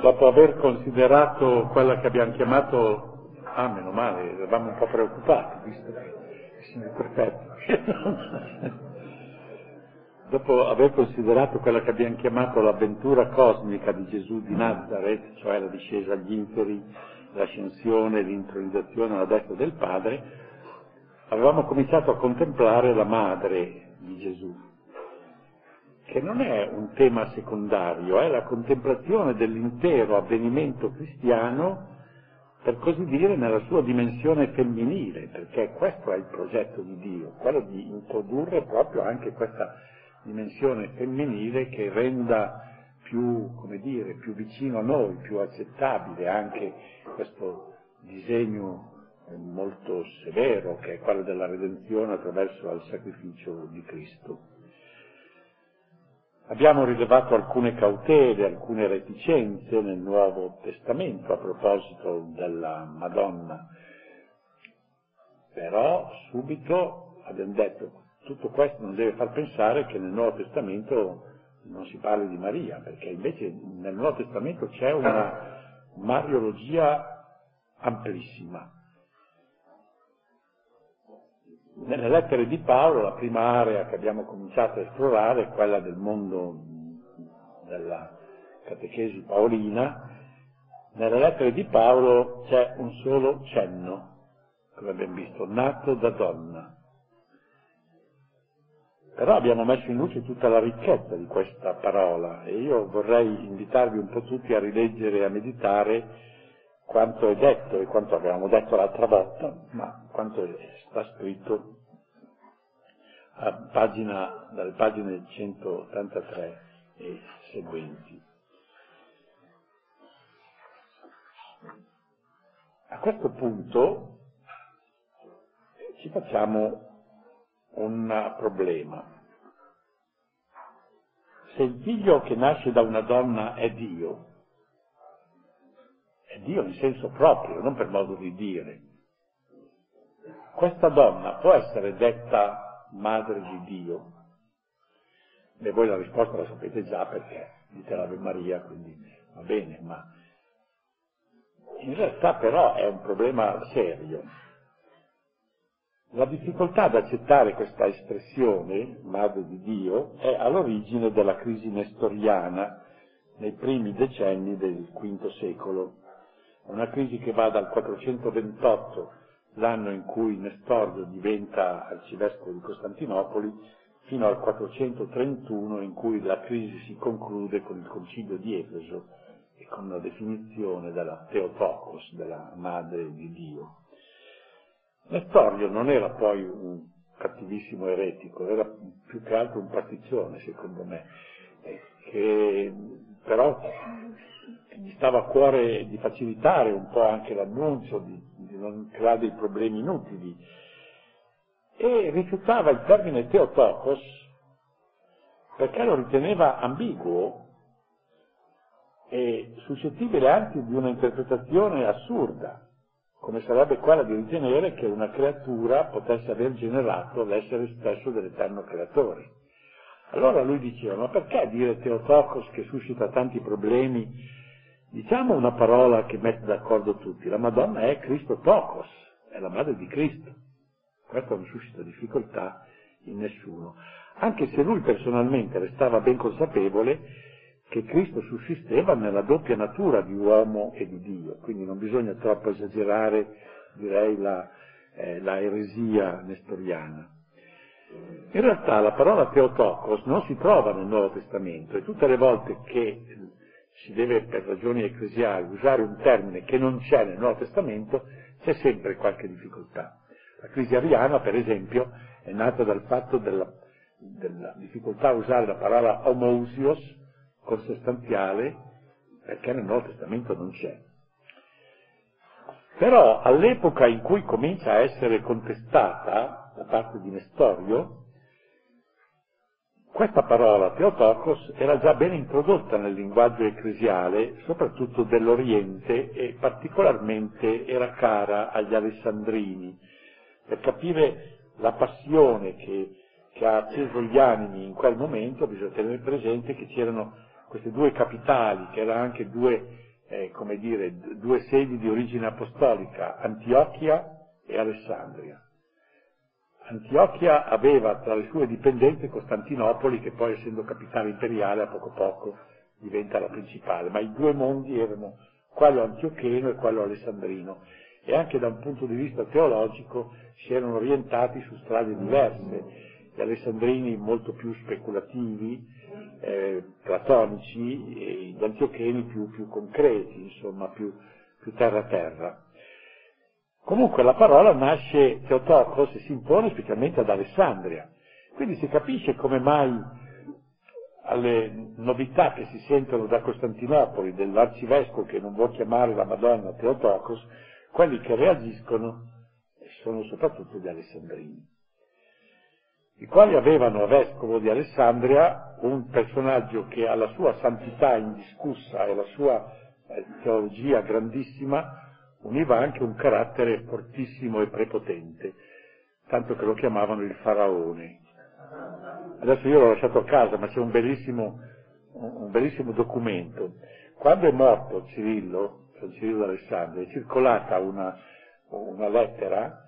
dopo aver considerato quella che abbiamo chiamato, ah meno male, eravamo un po' preoccupati, visto che il signor prefetto, dopo aver considerato quella che abbiamo chiamato l'avventura cosmica di Gesù di Nazareth, cioè la discesa agli inferi, l'ascensione, l'intronizzazione alla destra del Padre, avevamo cominciato a contemplare la madre di Gesù, che non è un tema secondario, è la contemplazione dell'intero avvenimento cristiano, per così dire, nella sua dimensione femminile, perché questo è il progetto di Dio, quello di introdurre proprio anche questa dimensione femminile che renda più, come dire, più vicino a noi, più accettabile anche questo disegno molto severo che è quello della redenzione attraverso il sacrificio di Cristo. Abbiamo rilevato alcune cautele, alcune reticenze nel Nuovo Testamento a proposito della Madonna, però subito abbiamo detto tutto questo non deve far pensare che nel Nuovo Testamento non si parli di Maria, perché invece nel Nuovo Testamento c'è una mariologia amplissima. Nelle lettere di Paolo la prima area che abbiamo cominciato a esplorare è quella del mondo della catechesi paolina. Nelle lettere di Paolo c'è un solo cenno, come abbiamo visto, nato da donna. Però abbiamo messo in luce tutta la ricchezza di questa parola e io vorrei invitarvi un po' tutti a rileggere e a meditare quanto è detto e quanto avevamo detto l'altra volta, ma quanto sta scritto pagina, dalle pagine 183 e seguenti. A questo punto ci facciamo un problema. Se il figlio che nasce da una donna è Dio, è Dio in senso proprio, non per modo di dire. Questa donna può essere detta madre di Dio? E voi la risposta la sapete già perché dite l'Ave Maria, quindi va bene, ma in realtà però è un problema serio. La difficoltà ad accettare questa espressione, madre di Dio, è all'origine della crisi nestoriana nei primi decenni del V secolo una crisi che va dal 428, l'anno in cui Nestorio diventa arcivescovo di Costantinopoli, fino al 431 in cui la crisi si conclude con il concilio di Efeso e con la definizione della Teotokos, della madre di Dio. Nestorio non era poi un cattivissimo eretico, era più che altro un pasticcione, secondo me, che però gli stava a cuore di facilitare un po' anche l'annuncio, di non creare dei problemi inutili, e rifiutava il termine Teotokos perché lo riteneva ambiguo e suscettibile anzi di un'interpretazione assurda, come sarebbe quella di ritenere che una creatura potesse aver generato l'essere stesso dell'eterno creatore. Allora lui diceva, ma perché dire Teotokos che suscita tanti problemi Diciamo una parola che mette d'accordo tutti, la Madonna è Cristo Tocos, è la madre di Cristo. Questo non suscita difficoltà in nessuno, anche se lui personalmente restava ben consapevole che Cristo sussisteva nella doppia natura di uomo e di Dio, quindi non bisogna troppo esagerare, direi, la, eh, la eresia nestoriana. In realtà la parola Teotokos non si trova nel Nuovo Testamento e tutte le volte che si deve per ragioni ecclesiali usare un termine che non c'è nel Nuovo Testamento, c'è sempre qualche difficoltà. La crisi ariana, per esempio, è nata dal fatto della, della difficoltà a usare la parola homousios, consostanziale, perché nel Nuovo Testamento non c'è. Però all'epoca in cui comincia a essere contestata da parte di Nestorio, questa parola Teotokos era già ben introdotta nel linguaggio ecclesiale, soprattutto dell'Oriente, e particolarmente era cara agli alessandrini. Per capire la passione che, che ha acceso gli animi in quel momento bisogna tenere presente che c'erano queste due capitali, che erano anche due eh, dire, due sedi di origine apostolica, Antiochia e Alessandria. Antiochia aveva tra le sue dipendenze Costantinopoli, che poi essendo capitale imperiale a poco a poco diventa la principale, ma i due mondi erano quello antiocheno e quello alessandrino. E anche da un punto di vista teologico si erano orientati su strade diverse, gli alessandrini molto più speculativi, eh, platonici, e gli antiocheni più, più concreti, insomma più, più terra-terra. Comunque la parola nasce Teotocos si impone specialmente ad Alessandria. Quindi si capisce come mai alle novità che si sentono da Costantinopoli dell'arcivescovo che non vuole chiamare la Madonna Teotocos, quelli che reagiscono sono soprattutto gli alessandrini, i quali avevano a vescovo di Alessandria un personaggio che alla sua santità indiscussa e alla sua eh, teologia grandissima univa anche un carattere fortissimo e prepotente, tanto che lo chiamavano il faraone. Adesso io l'ho lasciato a casa, ma c'è un bellissimo, un bellissimo documento. Quando è morto Cirillo, San Cirillo d'Alessandria, è circolata una, una lettera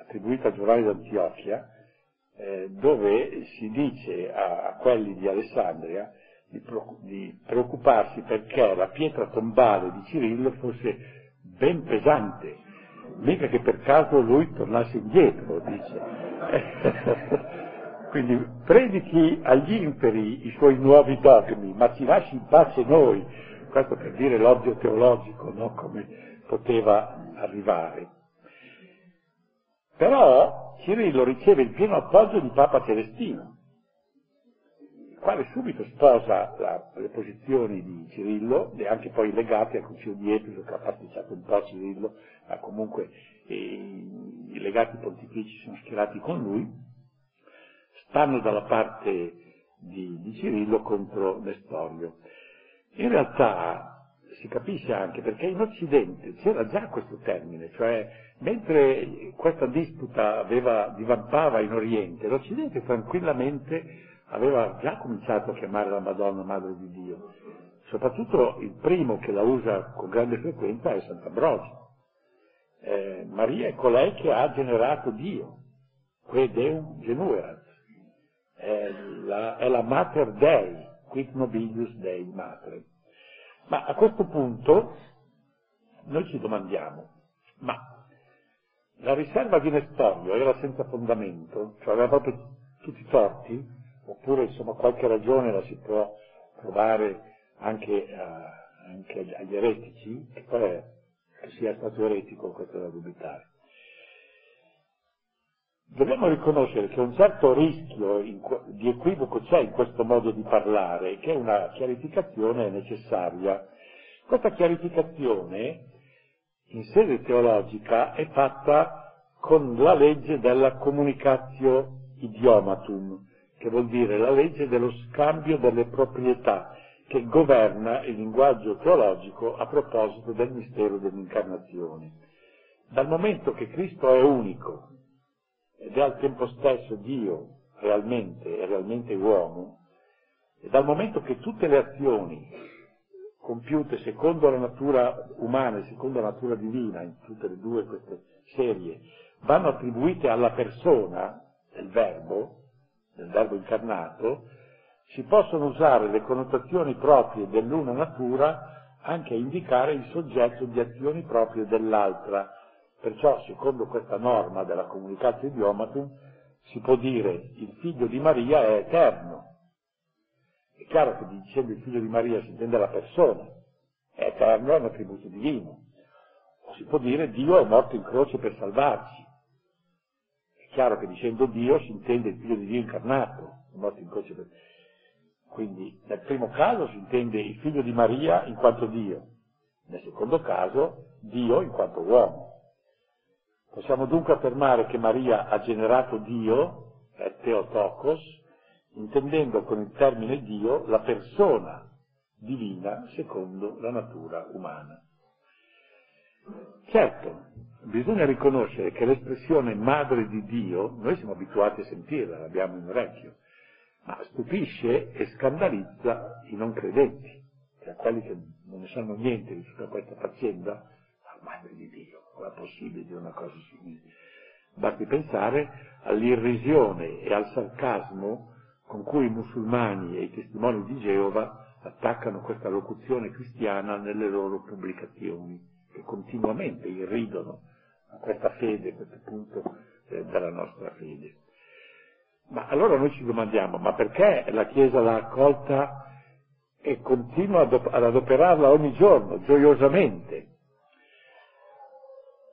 attribuita a Giovanni d'Antiochia, eh, dove si dice a, a, quelli di Alessandria di, di preoccuparsi perché la pietra tombale di Cirillo fosse ben pesante, mica che per caso lui tornasse indietro, dice. Quindi predichi agli imperi i suoi nuovi dogmi, ma ci lasci in pace noi, questo per dire l'odio teologico, no? come poteva arrivare. Però Cirillo riceve il pieno appoggio di Papa Celestino, quale subito sposa la, le posizioni di Cirillo e anche poi legati al Concilio di Efeso che ha pasticciato un po' Cirillo, ma comunque eh, i legati pontifici sono schierati con lui, stanno dalla parte di, di Cirillo contro Nestorio. In realtà si capisce anche perché in Occidente c'era già questo termine, cioè mentre questa disputa aveva, divampava in Oriente, l'Occidente tranquillamente aveva già cominciato a chiamare la Madonna Madre di Dio. Soprattutto il primo che la usa con grande frequenza è Sant'Ambrogio. Eh, Maria è colei che ha generato Dio, que Deum genuerat. È la, è la Mater Dei, quid nobilius Dei Mater. Ma a questo punto noi ci domandiamo, ma la riserva di Nestorio era senza fondamento, cioè aveva proprio tutti i torti? Oppure insomma qualche ragione la si può trovare anche, uh, anche agli eretici, che poi è, che sia stato eretico, questo è da dubitare. Dobbiamo riconoscere che un certo rischio in, di equivoco c'è in questo modo di parlare, che una chiarificazione è necessaria. Questa chiarificazione in sede teologica è fatta con la legge della communicatio idiomatum, che vuol dire la legge dello scambio delle proprietà che governa il linguaggio teologico a proposito del mistero dell'incarnazione. Dal momento che Cristo è unico ed è al tempo stesso Dio realmente e realmente uomo, e dal momento che tutte le azioni compiute secondo la natura umana e secondo la natura divina, in tutte e due queste serie, vanno attribuite alla persona del Verbo, del verbo incarnato, si possono usare le connotazioni proprie dell'una natura anche a indicare il soggetto di azioni proprie dell'altra. Perciò, secondo questa norma della comunicazione idiomatum, si può dire il figlio di Maria è eterno. È chiaro che dicendo il figlio di Maria si intende la persona, è eterno, è un attributo divino. O si può dire Dio è morto in croce per salvarci chiaro che dicendo Dio si intende il figlio di Dio incarnato, morto in croce per... Quindi nel primo caso si intende il figlio di Maria in quanto Dio, nel secondo caso Dio in quanto uomo. Possiamo dunque affermare che Maria ha generato Dio, è Teotokos, intendendo con il termine Dio la persona divina secondo la natura umana. Certo, bisogna riconoscere che l'espressione madre di Dio, noi siamo abituati a sentirla, l'abbiamo in orecchio, ma stupisce e scandalizza i non credenti, cioè quelli che non ne sanno niente di tutta questa faccenda, la madre di Dio, com'è possibile dire una cosa simile? Basti pensare all'irrisione e al sarcasmo con cui i musulmani e i testimoni di Geova attaccano questa locuzione cristiana nelle loro pubblicazioni, che continuamente irridono a questa fede, a questo punto eh, della nostra fede. Ma allora noi ci domandiamo, ma perché la Chiesa l'ha accolta e continua ad adoperarla ogni giorno, gioiosamente?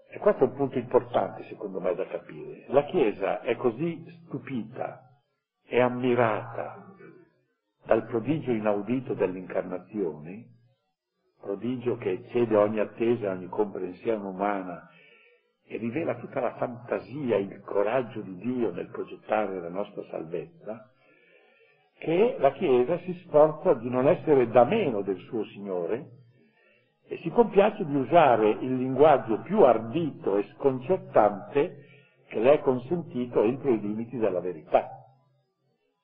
E questo è un punto importante secondo me da capire. La Chiesa è così stupita e ammirata dal prodigio inaudito dell'incarnazione, prodigio che eccede ogni attesa, ogni comprensione umana e rivela tutta la fantasia, il coraggio di Dio nel progettare la nostra salvezza, che la Chiesa si sforza di non essere da meno del suo Signore e si compiace di usare il linguaggio più ardito e sconcertante che le è consentito entro i limiti della verità.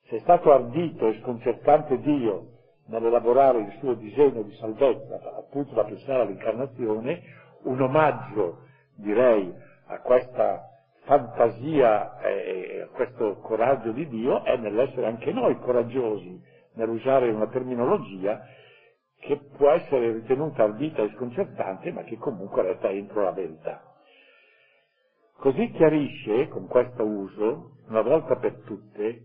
Se è stato ardito e sconcertante Dio nell'elaborare il suo disegno di salvezza, appunto da pensare all'incarnazione, un omaggio direi, a questa fantasia e a questo coraggio di Dio è nell'essere anche noi coraggiosi, nell'usare una terminologia che può essere ritenuta ardita e sconcertante, ma che comunque resta entro la verità. Così chiarisce, con questo uso, una volta per tutte,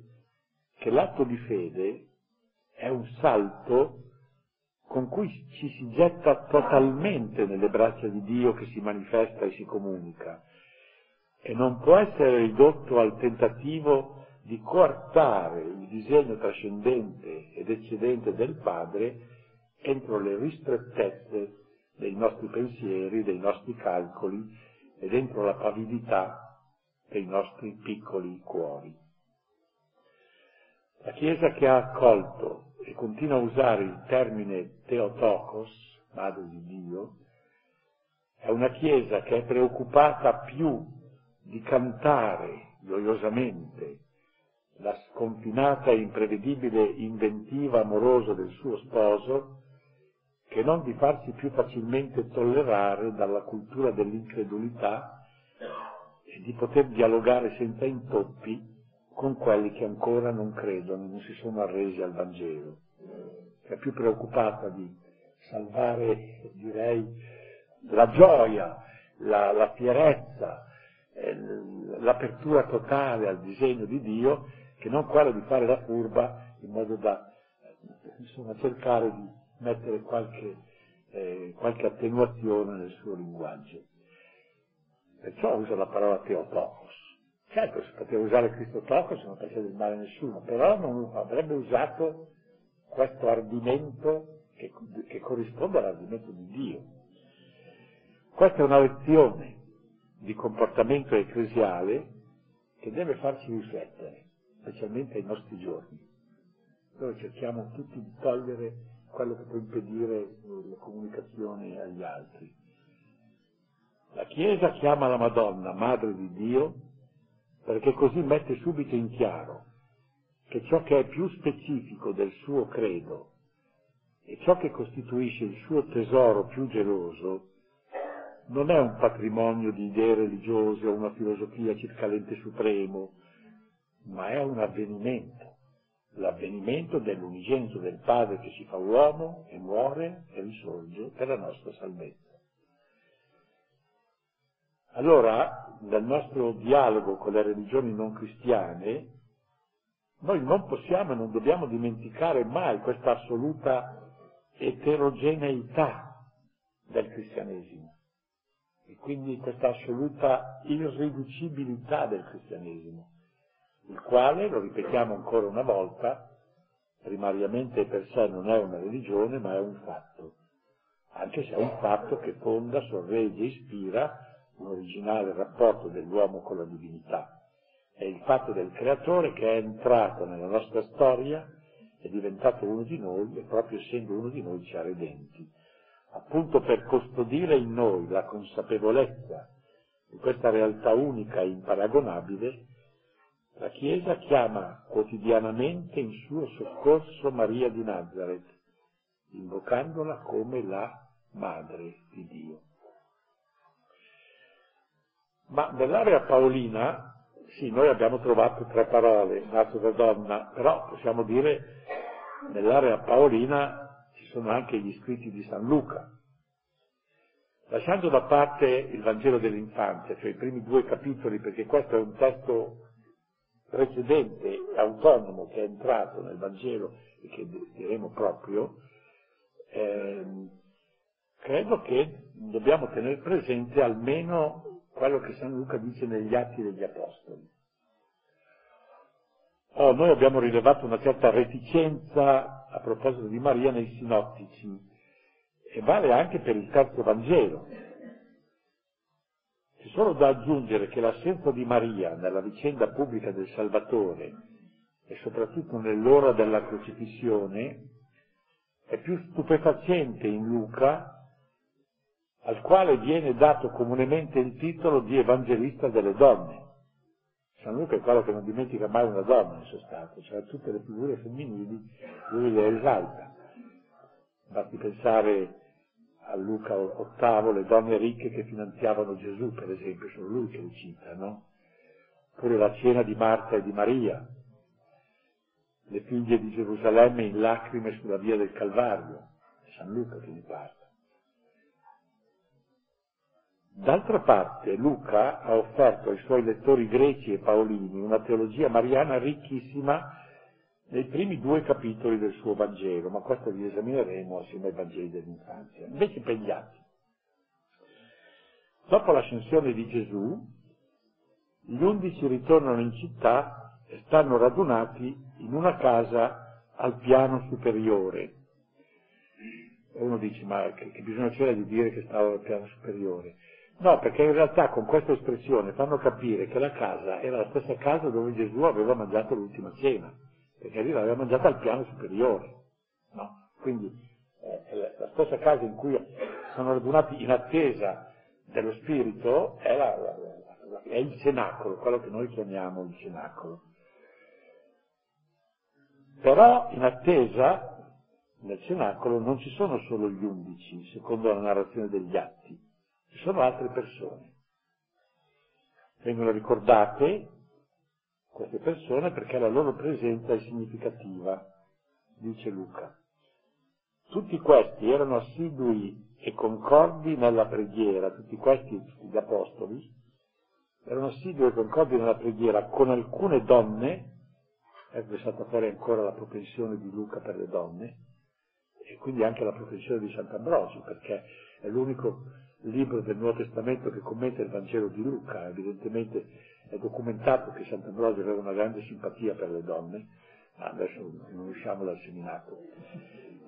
che l'atto di fede è un salto con cui ci si getta totalmente nelle braccia di Dio che si manifesta e si comunica e non può essere ridotto al tentativo di coartare il disegno trascendente ed eccedente del Padre entro le ristrettezze dei nostri pensieri, dei nostri calcoli e dentro la pavidità dei nostri piccoli cuori. La Chiesa che ha accolto e continua a usare il termine Theotokos, Madre di Dio, è una Chiesa che è preoccupata più di cantare gioiosamente la sconfinata e imprevedibile inventiva amorosa del suo sposo, che non di farsi più facilmente tollerare dalla cultura dell'incredulità e di poter dialogare senza intoppi con quelli che ancora non credono, non si sono arresi al Vangelo, è più preoccupata di salvare, direi, la gioia, la, la fierezza, eh, l'apertura totale al disegno di Dio, che non quella di fare la furba in modo da insomma, cercare di mettere qualche, eh, qualche attenuazione nel suo linguaggio. Perciò usa la parola teotocos. Certo, si poteva usare Cristo tocco se non faceva del male a nessuno, però non avrebbe usato questo ardimento che, che corrisponde all'ardimento di Dio. Questa è una lezione di comportamento ecclesiale che deve farci riflettere, specialmente ai nostri giorni. Noi cerchiamo tutti di togliere quello che può impedire le comunicazioni agli altri. La Chiesa chiama la Madonna Madre di Dio perché così mette subito in chiaro che ciò che è più specifico del suo credo e ciò che costituisce il suo tesoro più geloso non è un patrimonio di idee religiose o una filosofia circa l'ente supremo, ma è un avvenimento, l'avvenimento dell'unigenito del Padre che si fa uomo e muore e risorge per la nostra salvezza. Allora, nel nostro dialogo con le religioni non cristiane, noi non possiamo e non dobbiamo dimenticare mai questa assoluta eterogeneità del cristianesimo e quindi questa assoluta irriducibilità del cristianesimo, il quale, lo ripetiamo ancora una volta, primariamente per sé non è una religione ma è un fatto, anche se è un fatto che fonda, sorregge, ispira un originale rapporto dell'uomo con la divinità. È il fatto del creatore che è entrato nella nostra storia, è diventato uno di noi e proprio essendo uno di noi ci ha redenti. Appunto per custodire in noi la consapevolezza di questa realtà unica e imparagonabile, la Chiesa chiama quotidianamente in suo soccorso Maria di Nazareth, invocandola come la madre di Dio. Ma nell'area paolina, sì, noi abbiamo trovato tre parole, nato da donna, però possiamo dire nell'area paolina ci sono anche gli scritti di San Luca. Lasciando da parte il Vangelo dell'infanzia, cioè i primi due capitoli, perché questo è un testo precedente, autonomo, che è entrato nel Vangelo e che diremo proprio, eh, credo che dobbiamo tenere presente almeno quello che San Luca dice negli atti degli Apostoli. Oh, noi abbiamo rilevato una certa reticenza a proposito di Maria nei sinottici e vale anche per il terzo Vangelo. C'è solo da aggiungere che l'assenza di Maria nella vicenda pubblica del Salvatore e soprattutto nell'ora della crocifissione è più stupefacente in Luca al quale viene dato comunemente il titolo di evangelista delle donne. San Luca è quello che non dimentica mai una donna in sostanza, cioè tutte le figure femminili lui le esalta. Basti pensare a Luca VIII, le donne ricche che finanziavano Gesù, per esempio, sono lui che le cita, no? Oppure la cena di Marta e di Maria, le figlie di Gerusalemme in lacrime sulla via del Calvario, è San Luca che ne parla. D'altra parte Luca ha offerto ai suoi lettori greci e paolini una teologia mariana ricchissima nei primi due capitoli del suo Vangelo, ma questo li esamineremo assieme ai Vangeli dell'infanzia. Invece per gli atti. Dopo l'ascensione di Gesù, gli undici ritornano in città e stanno radunati in una casa al piano superiore. Uno dice, ma che, che bisogno c'era di dire che stavano al piano superiore? No, perché in realtà con questa espressione fanno capire che la casa era la stessa casa dove Gesù aveva mangiato l'ultima cena, perché lì l'aveva mangiata al piano superiore. No? Quindi eh, la stessa casa in cui sono radunati in attesa dello Spirito è, la, la, la, è il cenacolo, quello che noi chiamiamo il cenacolo. Però in attesa nel cenacolo non ci sono solo gli undici, secondo la narrazione degli atti ci sono altre persone. Vengono ricordate queste persone perché la loro presenza è significativa, dice Luca. Tutti questi erano assidui e concordi nella preghiera, tutti questi, tutti gli apostoli, erano assidui e concordi nella preghiera con alcune donne, ecco è stata fuori ancora la propensione di Luca per le donne, e quindi anche la propensione di Sant'Ambrosio, perché è l'unico libro del Nuovo Testamento che commenta il Vangelo di Luca, evidentemente è documentato che Sant'Ambrogio aveva una grande simpatia per le donne, ma adesso non usciamo dal seminato.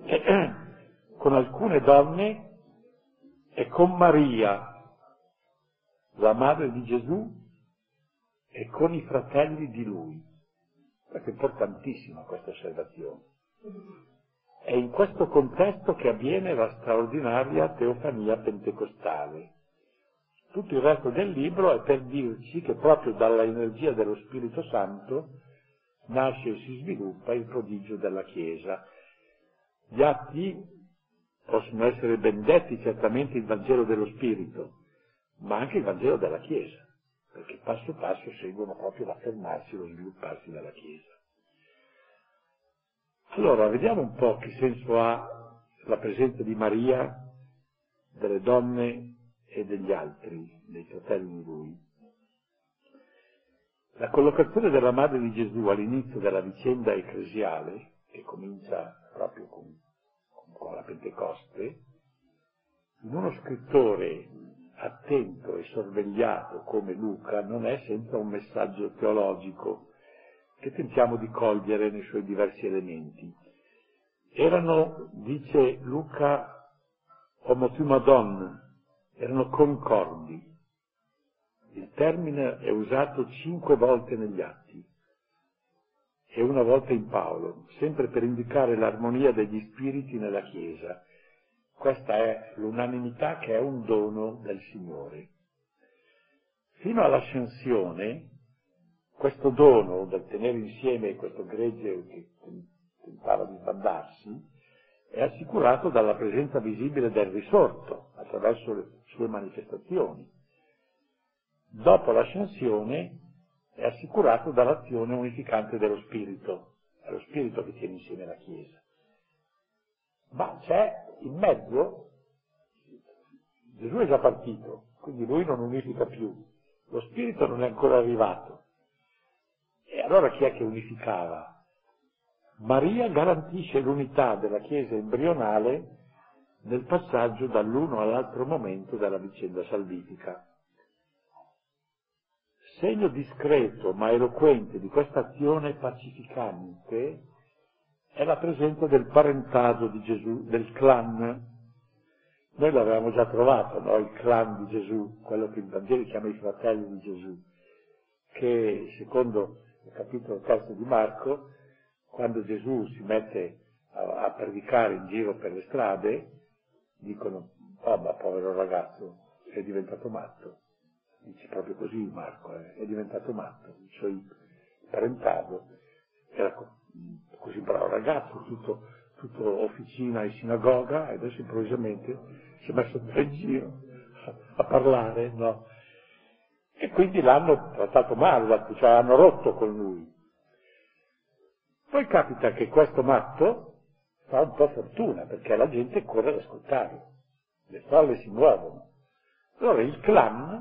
Con alcune donne e con Maria, la madre di Gesù, e con i fratelli di lui. Questa è importantissima questa osservazione. È in questo contesto che avviene la straordinaria teofania pentecostale. Tutto il resto del libro è per dirci che proprio dalla energia dello Spirito Santo nasce e si sviluppa il prodigio della Chiesa. Gli atti possono essere ben detti certamente il Vangelo dello Spirito, ma anche il Vangelo della Chiesa, perché passo passo seguono proprio l'affermarsi e lo svilupparsi della Chiesa. Allora, vediamo un po' che senso ha la presenza di Maria, delle donne e degli altri, dei fratelli di lui. La collocazione della madre di Gesù all'inizio della vicenda ecclesiale, che comincia proprio con, con la Pentecoste, in uno scrittore attento e sorvegliato come Luca non è senza un messaggio teologico che tentiamo di cogliere nei suoi diversi elementi. Erano, dice Luca, omotumadon, erano concordi. Il termine è usato cinque volte negli atti e una volta in Paolo, sempre per indicare l'armonia degli spiriti nella Chiesa. Questa è l'unanimità che è un dono del Signore. Fino all'ascensione, questo dono del tenere insieme questo gregge che tentava di sbandarsi è assicurato dalla presenza visibile del risorto attraverso le sue manifestazioni. Dopo l'ascensione è assicurato dall'azione unificante dello Spirito, è lo Spirito che tiene insieme la Chiesa. Ma c'è in mezzo, Gesù è già partito, quindi lui non unifica più, lo Spirito non è ancora arrivato. E allora chi è che unificava? Maria garantisce l'unità della Chiesa embrionale nel passaggio dall'uno all'altro momento della vicenda salvifica. Segno discreto ma eloquente di questa azione pacificante è la presenza del parentado di Gesù, del clan. Noi l'avevamo già trovato, no? il clan di Gesù, quello che il Vangelo chiama i fratelli di Gesù, che secondo il capitolo terzo di Marco quando Gesù si mette a, a predicare in giro per le strade, dicono, oh ma povero ragazzo, è diventato matto. Dice proprio così Marco, eh, è diventato matto, il suo parentato era così bravo ragazzo, tutto, tutto officina e sinagoga, e adesso improvvisamente si è messo in giro a parlare, no? E quindi l'hanno trattato male, cioè hanno rotto con lui. Poi capita che questo matto fa un po' fortuna, perché la gente corre ad ascoltarlo, le folle si muovono. Allora il clan,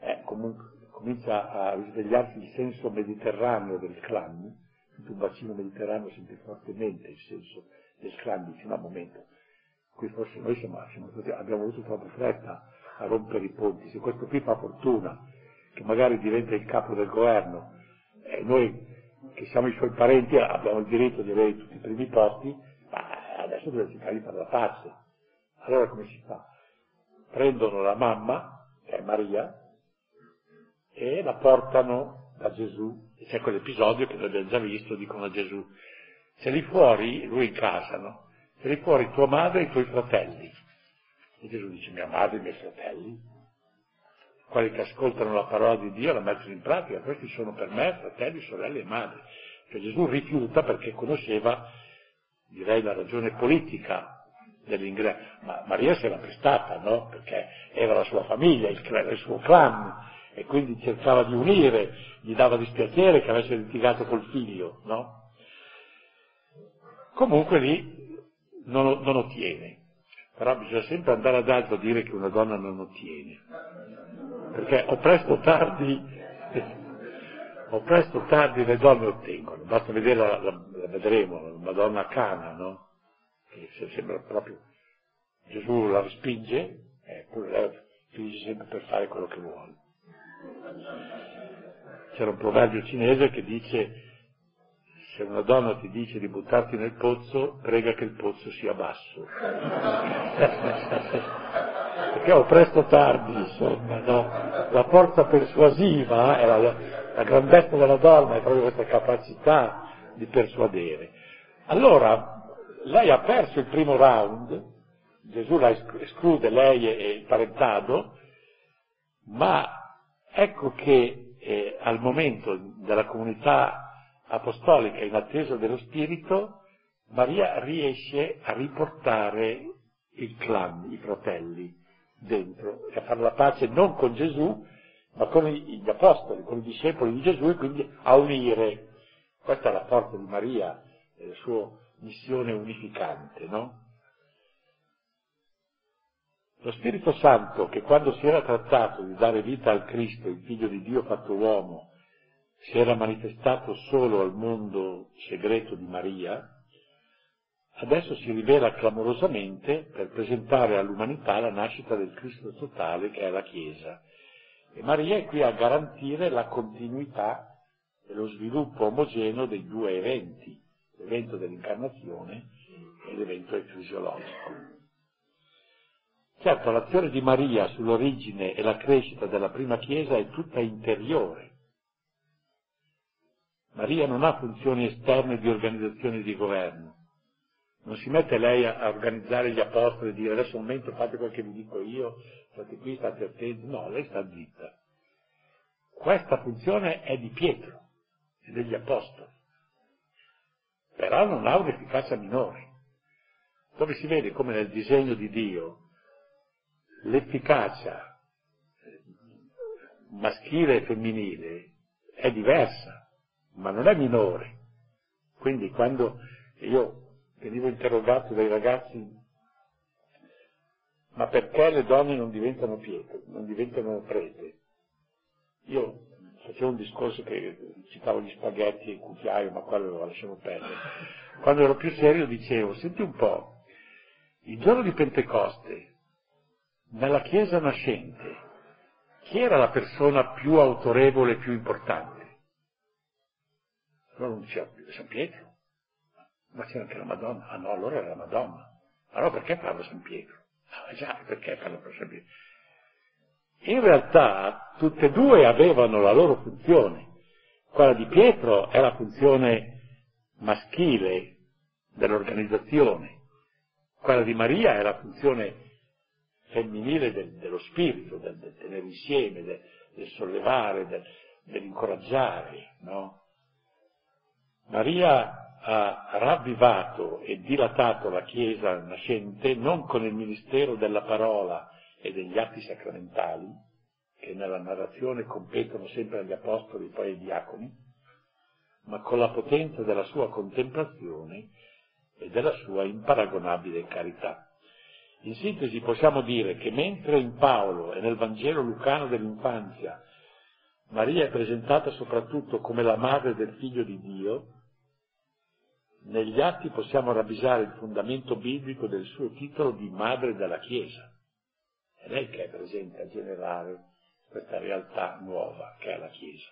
eh, comunque, comincia a risvegliarsi il senso mediterraneo del clan, tutto un bacino mediterraneo sente fortemente il senso del clan, dice no, un momento, qui forse noi siamo, siamo abbiamo avuto troppa fretta a rompere i ponti, se questo qui fa fortuna, che magari diventa il capo del governo, e noi che siamo i suoi parenti, abbiamo il diritto di avere tutti i primi posti, ma adesso deve cercare di fare la pace. Allora come si fa? Prendono la mamma, che è Maria, e la portano da Gesù. C'è quell'episodio che noi abbiamo già visto, dicono a Gesù, c'è lì fuori, lui in casa, no? C'è lì fuori tua madre e i tuoi fratelli. E Gesù dice, mia madre e i miei fratelli? Quelli che ascoltano la parola di Dio la mettono in pratica, questi sono per me fratelli, sorelle e madri. Cioè Gesù rifiuta perché conosceva, direi, la ragione politica dell'ingresso, ma Maria si era prestata, no? Perché era la sua famiglia, il, il suo clan, e quindi cercava di unire, gli dava dispiacere che avesse litigato col figlio, no? Comunque lì non, non ottiene, però bisogna sempre andare ad alto a dire che una donna non ottiene perché o presto o tardi, o presto o tardi le donne ottengono, basta vedere, la, la, la vedremo, la Madonna Cana, no? Che sembra proprio, Gesù la respinge, eppure lei finisce sempre per fare quello che vuole. C'era un proverbio cinese che dice se una donna ti dice di buttarti nel pozzo, prega che il pozzo sia basso. perché o presto tardi, insomma, no? la forza persuasiva è la, la grandezza della donna, è proprio questa capacità di persuadere. Allora, lei ha perso il primo round, Gesù la esclude lei e il parentado, ma ecco che eh, al momento della comunità apostolica in attesa dello Spirito, Maria riesce a riportare il clan, i fratelli, dentro e a fare la pace non con Gesù, ma con gli apostoli, con i discepoli di Gesù e quindi a unire. Questa è la forza di Maria la sua missione unificante, no? Lo Spirito Santo, che quando si era trattato di dare vita al Cristo, il Figlio di Dio fatto uomo, si era manifestato solo al mondo segreto di Maria, adesso si rivela clamorosamente per presentare all'umanità la nascita del Cristo totale che è la Chiesa. E Maria è qui a garantire la continuità e lo sviluppo omogeneo dei due eventi, l'evento dell'incarnazione e l'evento fisiologico. Certo, l'azione di Maria sull'origine e la crescita della prima Chiesa è tutta interiore. Maria non ha funzioni esterne di organizzazione di governo, non si mette lei a, a organizzare gli apostoli e dire adesso un momento fate quel che vi dico io, state qui, state attenti. No, lei sta zitta. Questa funzione è di Pietro e degli apostoli, però non ha un'efficacia minore. dove si vede come nel disegno di Dio l'efficacia maschile e femminile è diversa, ma non è minore. Quindi quando io venivo interrogato dai ragazzi, ma perché le donne non diventano pietre, non diventano prete? Io facevo un discorso che citavo gli spaghetti e il cucchiaio, ma quello lo lasciamo perdere. Quando ero più serio dicevo, senti un po', il giorno di Pentecoste, nella Chiesa nascente, chi era la persona più autorevole e più importante? Allora non diceva San Pietro, ma c'era anche la Madonna. Ah no, allora era la Madonna. Allora perché parla San Pietro? Ah già, perché parla San Pietro? In realtà tutte e due avevano la loro funzione. Quella di Pietro è la funzione maschile dell'organizzazione, quella di Maria è la funzione femminile del, dello spirito, del, del, tenere insieme, del, del sollevare, dell'incoraggiare. No? Maria ha ravvivato e dilatato la Chiesa nascente non con il ministero della parola e degli atti sacramentali, che nella narrazione competono sempre agli apostoli e poi ai diaconi, ma con la potenza della sua contemplazione e della sua imparagonabile carità. In sintesi possiamo dire che mentre in Paolo e nel Vangelo lucano dell'infanzia Maria è presentata soprattutto come la madre del figlio di Dio, negli atti possiamo ravvisare il fondamento biblico del suo titolo di madre della Chiesa. È lei che è presente a generare questa realtà nuova che è la Chiesa.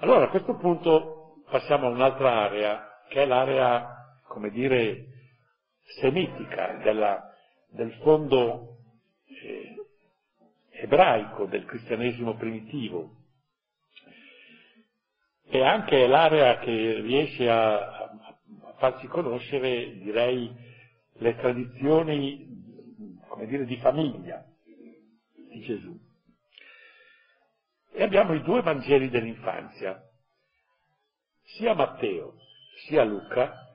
Allora a questo punto passiamo a un'altra area, che è l'area, come dire, semitica della, del fondo eh, ebraico del cristianesimo primitivo, e anche l'area che riesce a, a farci conoscere, direi, le tradizioni, come dire, di famiglia di Gesù. E abbiamo i due Vangeli dell'infanzia. Sia Matteo sia Luca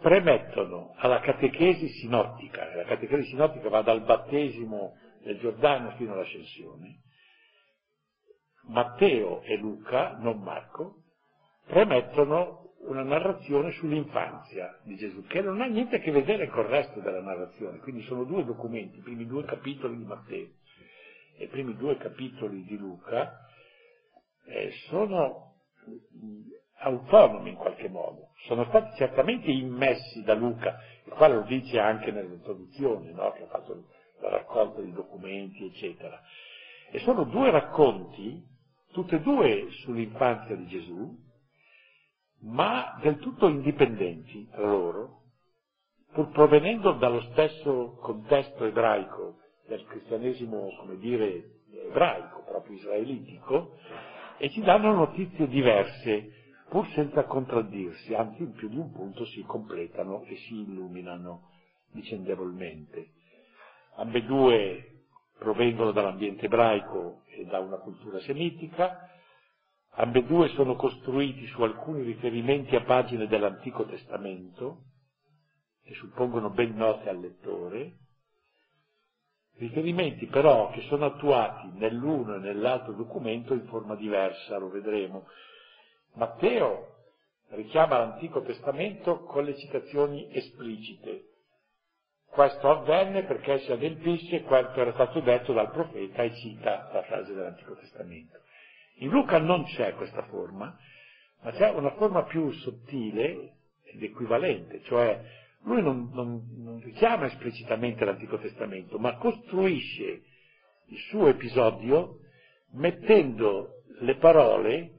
premettono alla catechesi sinottica, la catechesi sinottica va dal battesimo del Giordano fino all'ascensione, Matteo e Luca, non Marco, premettono una narrazione sull'infanzia di Gesù, che non ha niente a che vedere con il resto della narrazione, quindi sono due documenti, i primi due capitoli di Matteo e i primi due capitoli di Luca, eh, sono autonomi in qualche modo, sono stati certamente immessi da Luca, il quale lo dice anche nell'introduzione, no? che ha fatto la raccolta di documenti, eccetera. E sono due racconti tutte e due sull'infanzia di Gesù, ma del tutto indipendenti tra loro, pur provenendo dallo stesso contesto ebraico del cristianesimo, come dire, ebraico, proprio israelitico, e ci danno notizie diverse, pur senza contraddirsi, anzi in più di un punto si completano e si illuminano vicendevolmente. Ambedue provengono dall'ambiente ebraico e da una cultura semitica, ambedue sono costruiti su alcuni riferimenti a pagine dell'Antico Testamento, che suppongono ben note al lettore, riferimenti però che sono attuati nell'uno e nell'altro documento in forma diversa, lo vedremo. Matteo richiama l'Antico Testamento con le citazioni esplicite, questo avvenne perché si adempisse quanto era stato detto dal profeta e cita la frase dell'Antico Testamento. In Luca non c'è questa forma, ma c'è una forma più sottile ed equivalente, cioè lui non, non, non richiama esplicitamente l'Antico Testamento, ma costruisce il suo episodio mettendo le parole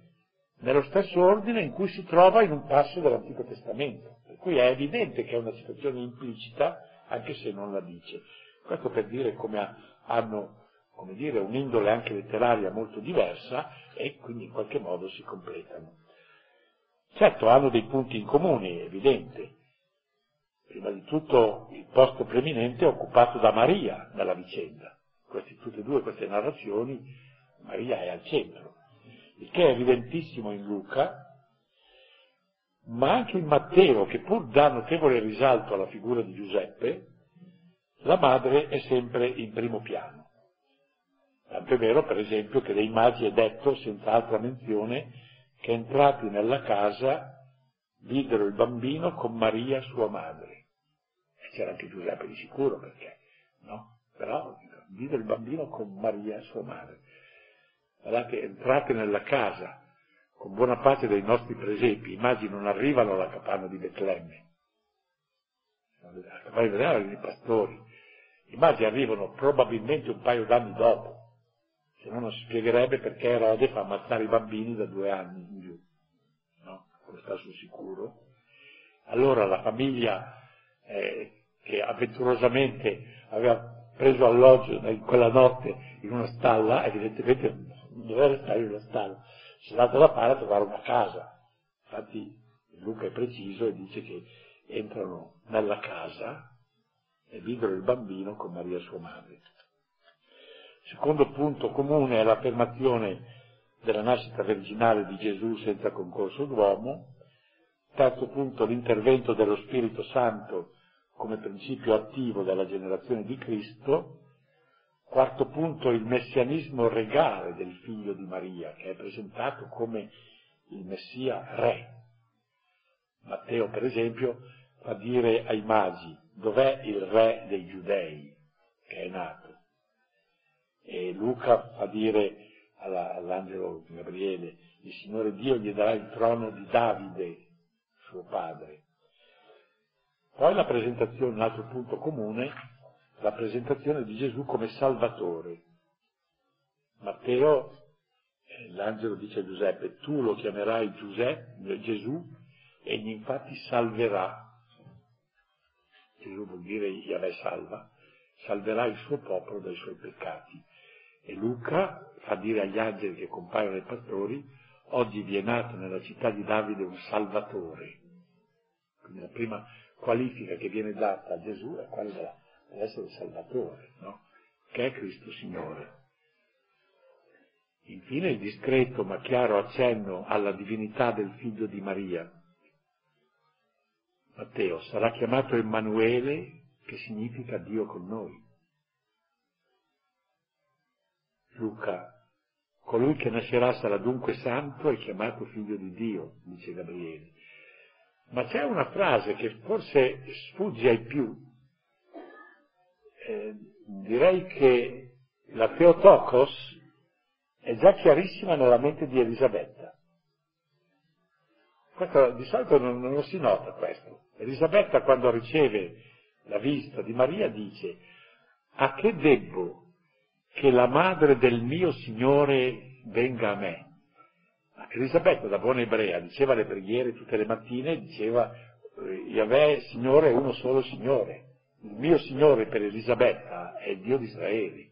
nello stesso ordine in cui si trova in un passo dell'Antico Testamento. Per cui è evidente che è una situazione implicita anche se non la dice. Questo per dire come hanno come dire, un'indole anche letteraria molto diversa e quindi in qualche modo si completano. Certo, hanno dei punti in comune, è evidente. Prima di tutto il posto preeminente è occupato da Maria nella vicenda. Queste, tutte e due queste narrazioni, Maria è al centro. Il che è evidentissimo in Luca, ma anche in Matteo, che pur dà notevole risalto alla figura di Giuseppe, la madre è sempre in primo piano. Tanto è vero, per esempio, che dei magi è detto, senza altra menzione, che entrati nella casa videro il bambino con Maria sua madre. E c'era anche Giuseppe di sicuro, perché, no? Però videro il bambino con Maria sua madre. Guardate, entrate nella casa, con buona pace dei nostri presepi, i magi non arrivano alla capanna di Betlemme. La capanna di Betlemme erano i pastori. I magi arrivano probabilmente un paio d'anni dopo, se no non si spiegherebbe perché Erode fa ammazzare i bambini da due anni in giù. No? Questo sul sicuro. Allora la famiglia eh, che avventurosamente aveva preso alloggio in quella notte in una stalla, evidentemente non doveva restare in una stalla, si è dato da fare a trovare una casa. Infatti Luca è preciso e dice che entrano nella casa e videro il bambino con Maria sua madre. Secondo punto comune è l'affermazione della nascita virginale di Gesù senza concorso d'uomo. Terzo punto l'intervento dello Spirito Santo come principio attivo della generazione di Cristo. Quarto punto il messianismo regale del figlio di Maria, che è presentato come il Messia re. Matteo, per esempio, fa dire ai magi dov'è il re dei giudei che è nato. E Luca fa dire alla, all'angelo Gabriele, il Signore Dio gli darà il trono di Davide, suo padre. Poi la presentazione, un altro punto comune, la presentazione di Gesù come Salvatore. Matteo, eh, l'angelo dice a Giuseppe, tu lo chiamerai Giuseppe, Gesù, egli infatti salverà. Gesù vuol dire Yahweh salva, salverà il suo popolo dai suoi peccati. E Luca fa dire agli angeli che compaiono ai pastori, oggi vi è nato nella città di Davide un Salvatore. Quindi la prima qualifica che viene data a Gesù è quella dell'essere Salvatore, no? che è Cristo Signore. Infine il discreto ma chiaro accenno alla divinità del figlio di Maria. Matteo sarà chiamato Emanuele, che significa Dio con noi. Luca, colui che nascerà sarà dunque santo e chiamato figlio di Dio, dice Gabriele. Ma c'è una frase che forse sfugge ai più. Eh, direi che la Teotokos è già chiarissima nella mente di Elisabetta. Questo, di solito non, non si nota questo. Elisabetta quando riceve la vista di Maria dice a che debbo che la madre del mio Signore venga a me? Elisabetta, da buona ebrea, diceva le preghiere tutte le mattine, diceva Yahweh, Signore, è uno solo Signore. Il mio Signore per Elisabetta è il Dio di Israele.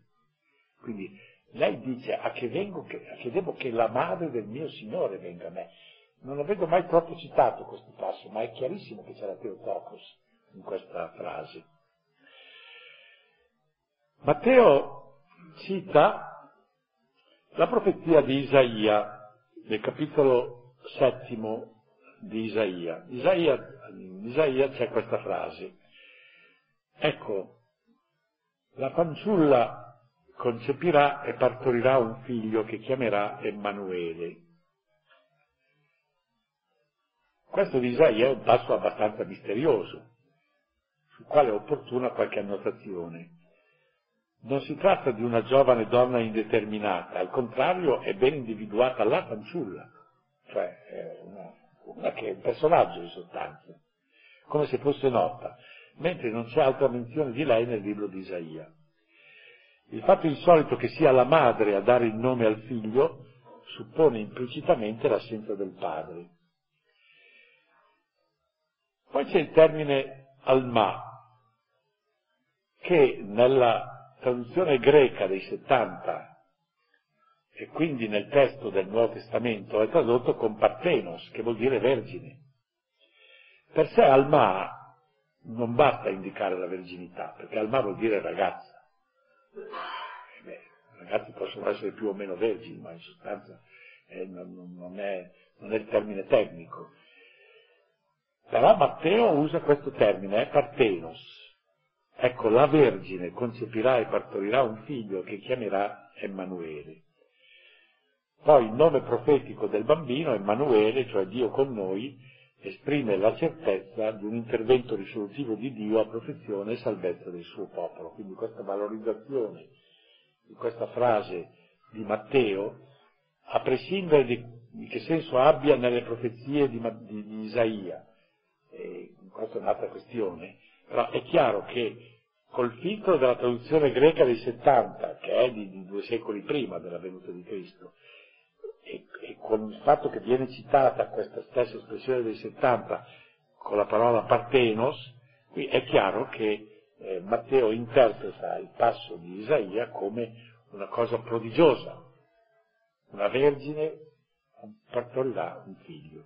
Quindi lei dice a che, vengo, a che devo che la madre del mio Signore venga a me. Non lo vedo mai troppo citato questo passo, ma è chiarissimo che c'è la Teotokos in questa frase. Matteo cita la profezia di Isaia nel capitolo settimo di Isaia. Isaia, in Isaia c'è questa frase. Ecco, la fanciulla concepirà e partorirà un figlio che chiamerà Emanuele. Questo di Isaia è un passo abbastanza misterioso, sul quale è opportuna qualche annotazione. Non si tratta di una giovane donna indeterminata, al contrario è ben individuata la fanciulla, cioè una, una che è un personaggio in sostanza, come se fosse nota, mentre non c'è altra menzione di lei nel libro di Isaia. Il fatto insolito che sia la madre a dare il nome al figlio suppone implicitamente l'assenza del padre. Poi c'è il termine alma, che nella traduzione greca dei 70 e quindi nel testo del Nuovo Testamento è tradotto con partenos, che vuol dire vergine. Per sé Alma non basta indicare la verginità, perché Alma vuol dire ragazza. Eh beh, ragazzi possono essere più o meno vergini, ma in sostanza eh, non, non, è, non, è, il termine tecnico. Però Matteo usa questo termine, è partenos. Ecco, la Vergine concepirà e partorirà un figlio che chiamerà Emanuele. Poi il nome profetico del bambino, Emanuele, cioè Dio con noi, esprime la certezza di un intervento risolutivo di Dio a protezione e salvezza del suo popolo. Quindi questa valorizzazione di questa frase di Matteo, a prescindere di, che senso abbia nelle profezie di, di, di Isaia, e questa è un'altra questione, però è chiaro che col filtro della traduzione greca dei 70, che è di, di due secoli prima della venuta di Cristo, e, e, con il fatto che viene citata questa stessa espressione dei 70 con la parola partenos, qui è chiaro che eh, Matteo interpreta il passo di Isaia come una cosa prodigiosa. Una vergine partorirà un figlio.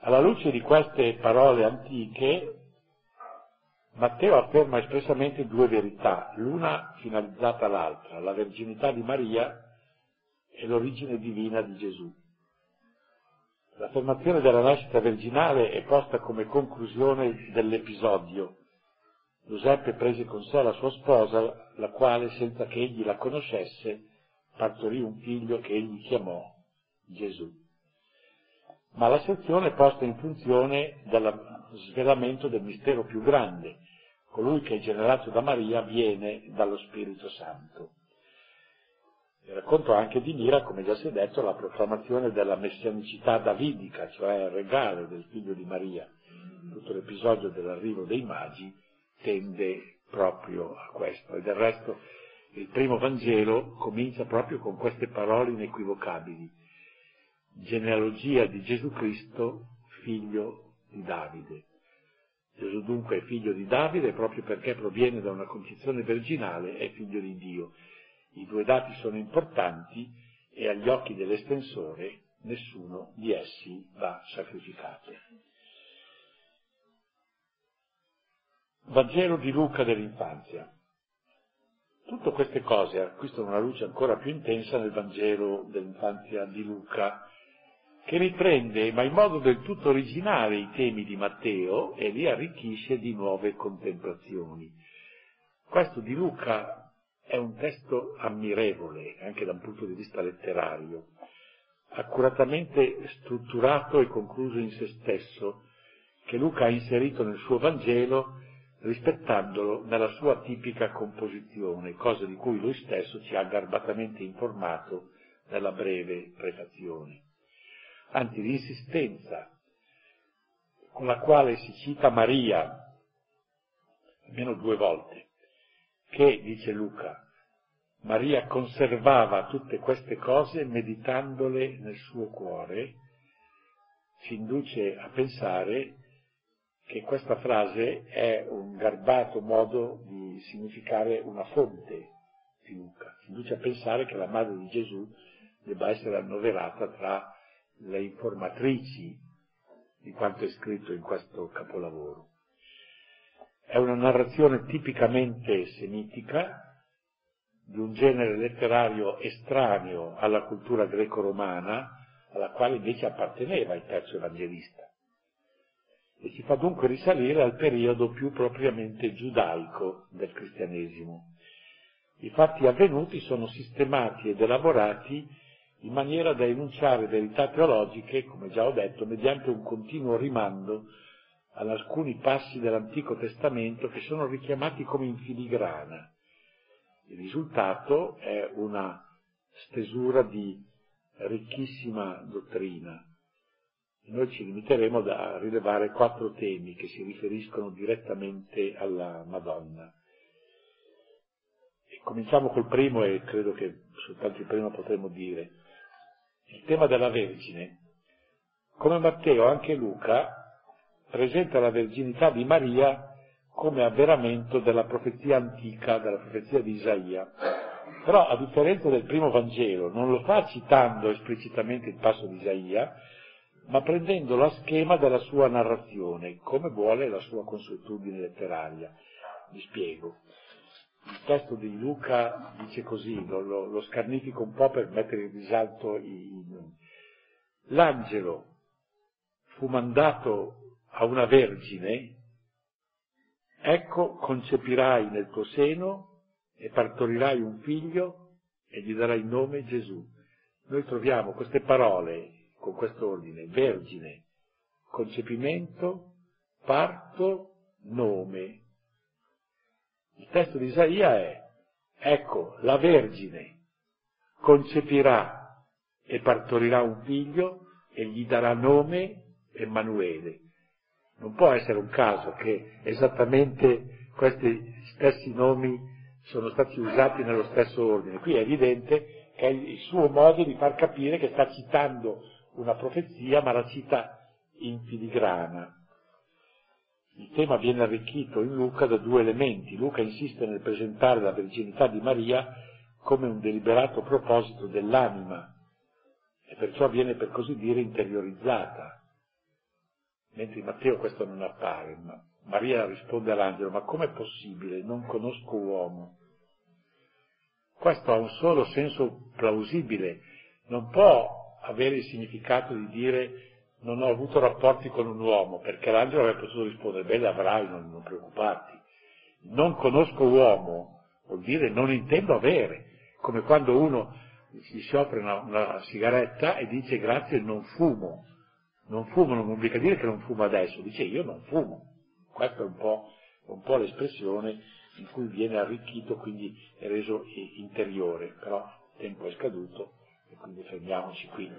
Alla luce di queste parole antiche, Matteo afferma espressamente due verità, l'una finalizzata all'altra, la verginità di Maria e l'origine divina di Gesù. L'affermazione della nascita virginale è posta come conclusione dell'episodio. Giuseppe prese con sé la sua sposa, la quale, senza che egli la conoscesse, partorì un figlio che egli chiamò Gesù. Ma la sezione è posta in funzione dello svelamento del mistero più grande, colui che è generato da Maria viene dallo Spirito Santo. Racconto anche di Mira, come già si è detto, la proclamazione della messianicità davidica, cioè il regalo del figlio di Maria. Tutto l'episodio dell'arrivo dei magi tende proprio a questo. E del resto il primo Vangelo comincia proprio con queste parole inequivocabili. Genealogia di Gesù Cristo, figlio di Davide. Gesù dunque è figlio di Davide proprio perché proviene da una concezione virginale, è figlio di Dio i due dati sono importanti e agli occhi dell'estensore nessuno di essi va sacrificato. Vangelo di Luca dell'infanzia. Tutte queste cose acquistano una luce ancora più intensa nel Vangelo dell'infanzia di Luca, che riprende, ma in modo del tutto originale, i temi di Matteo e li arricchisce di nuove contemplazioni. Questo di Luca è un testo ammirevole anche da un punto di vista letterario, accuratamente strutturato e concluso in se stesso, che Luca ha inserito nel suo Vangelo rispettandolo nella sua tipica composizione, cosa di cui lui stesso ci ha garbatamente informato nella breve prefazione. Anzi, l'insistenza con la quale si cita Maria, almeno due volte, che, dice Luca, Maria conservava tutte queste cose meditandole nel suo cuore, ci induce a pensare che questa frase è un garbato modo di significare una fonte di Luca, ci induce a pensare che la madre di Gesù debba essere annoverata tra le informatrici di quanto è scritto in questo capolavoro. È una narrazione tipicamente semitica, di un genere letterario estraneo alla cultura greco-romana, alla quale invece apparteneva il terzo evangelista. E ci fa dunque risalire al periodo più propriamente giudaico del cristianesimo. I fatti avvenuti sono sistemati ed elaborati in maniera da enunciare verità teologiche, come già ho detto, mediante un continuo rimando ad alcuni passi dell'Antico Testamento che sono richiamati come in filigrana. Il risultato è una stesura di ricchissima dottrina. Noi ci limiteremo a rilevare quattro temi che si riferiscono direttamente alla Madonna. E cominciamo col primo e credo che soltanto il primo potremo dire. Il tema della Vergine. Come Matteo, anche Luca presenta la verginità di Maria come avveramento della profezia antica, della profezia di Isaia. Però, a differenza del primo Vangelo, non lo fa citando esplicitamente il passo di Isaia, ma prendendo la schema della sua narrazione, come vuole la sua consuetudine letteraria. Vi spiego. Il testo di Luca dice così, lo, lo, lo scarnifico un po' per mettere in risalto i, i... L'angelo fu mandato a una vergine, ecco concepirai nel tuo seno e partorirai un figlio e gli darai nome Gesù. Noi troviamo queste parole con questo ordine, vergine, concepimento, parto, nome. Il testo di Isaia è, ecco, la Vergine concepirà e partorirà un figlio e gli darà nome Emanuele. Non può essere un caso che esattamente questi stessi nomi sono stati usati nello stesso ordine. Qui è evidente che è il suo modo di far capire che sta citando una profezia, ma la cita in filigrana. Il tema viene arricchito in Luca da due elementi. Luca insiste nel presentare la virginità di Maria come un deliberato proposito dell'anima e perciò viene per così dire interiorizzata. Mentre in Matteo questo non appare, ma Maria risponde all'angelo, ma com'è possibile? Non conosco uomo. Questo ha un solo senso plausibile, non può avere il significato di dire non ho avuto rapporti con un uomo, perché l'angelo avrebbe potuto rispondere, beh, avrai, non, non preoccuparti. Non conosco uomo, vuol dire non intendo avere, come quando uno si, si offre una, una, sigaretta e dice grazie, non fumo. Non fumo non vuol dire che non fumo adesso, dice io non fumo. Questa è un po', un po l'espressione in cui viene arricchito, quindi è reso interiore, però il tempo è scaduto e quindi fermiamoci qui.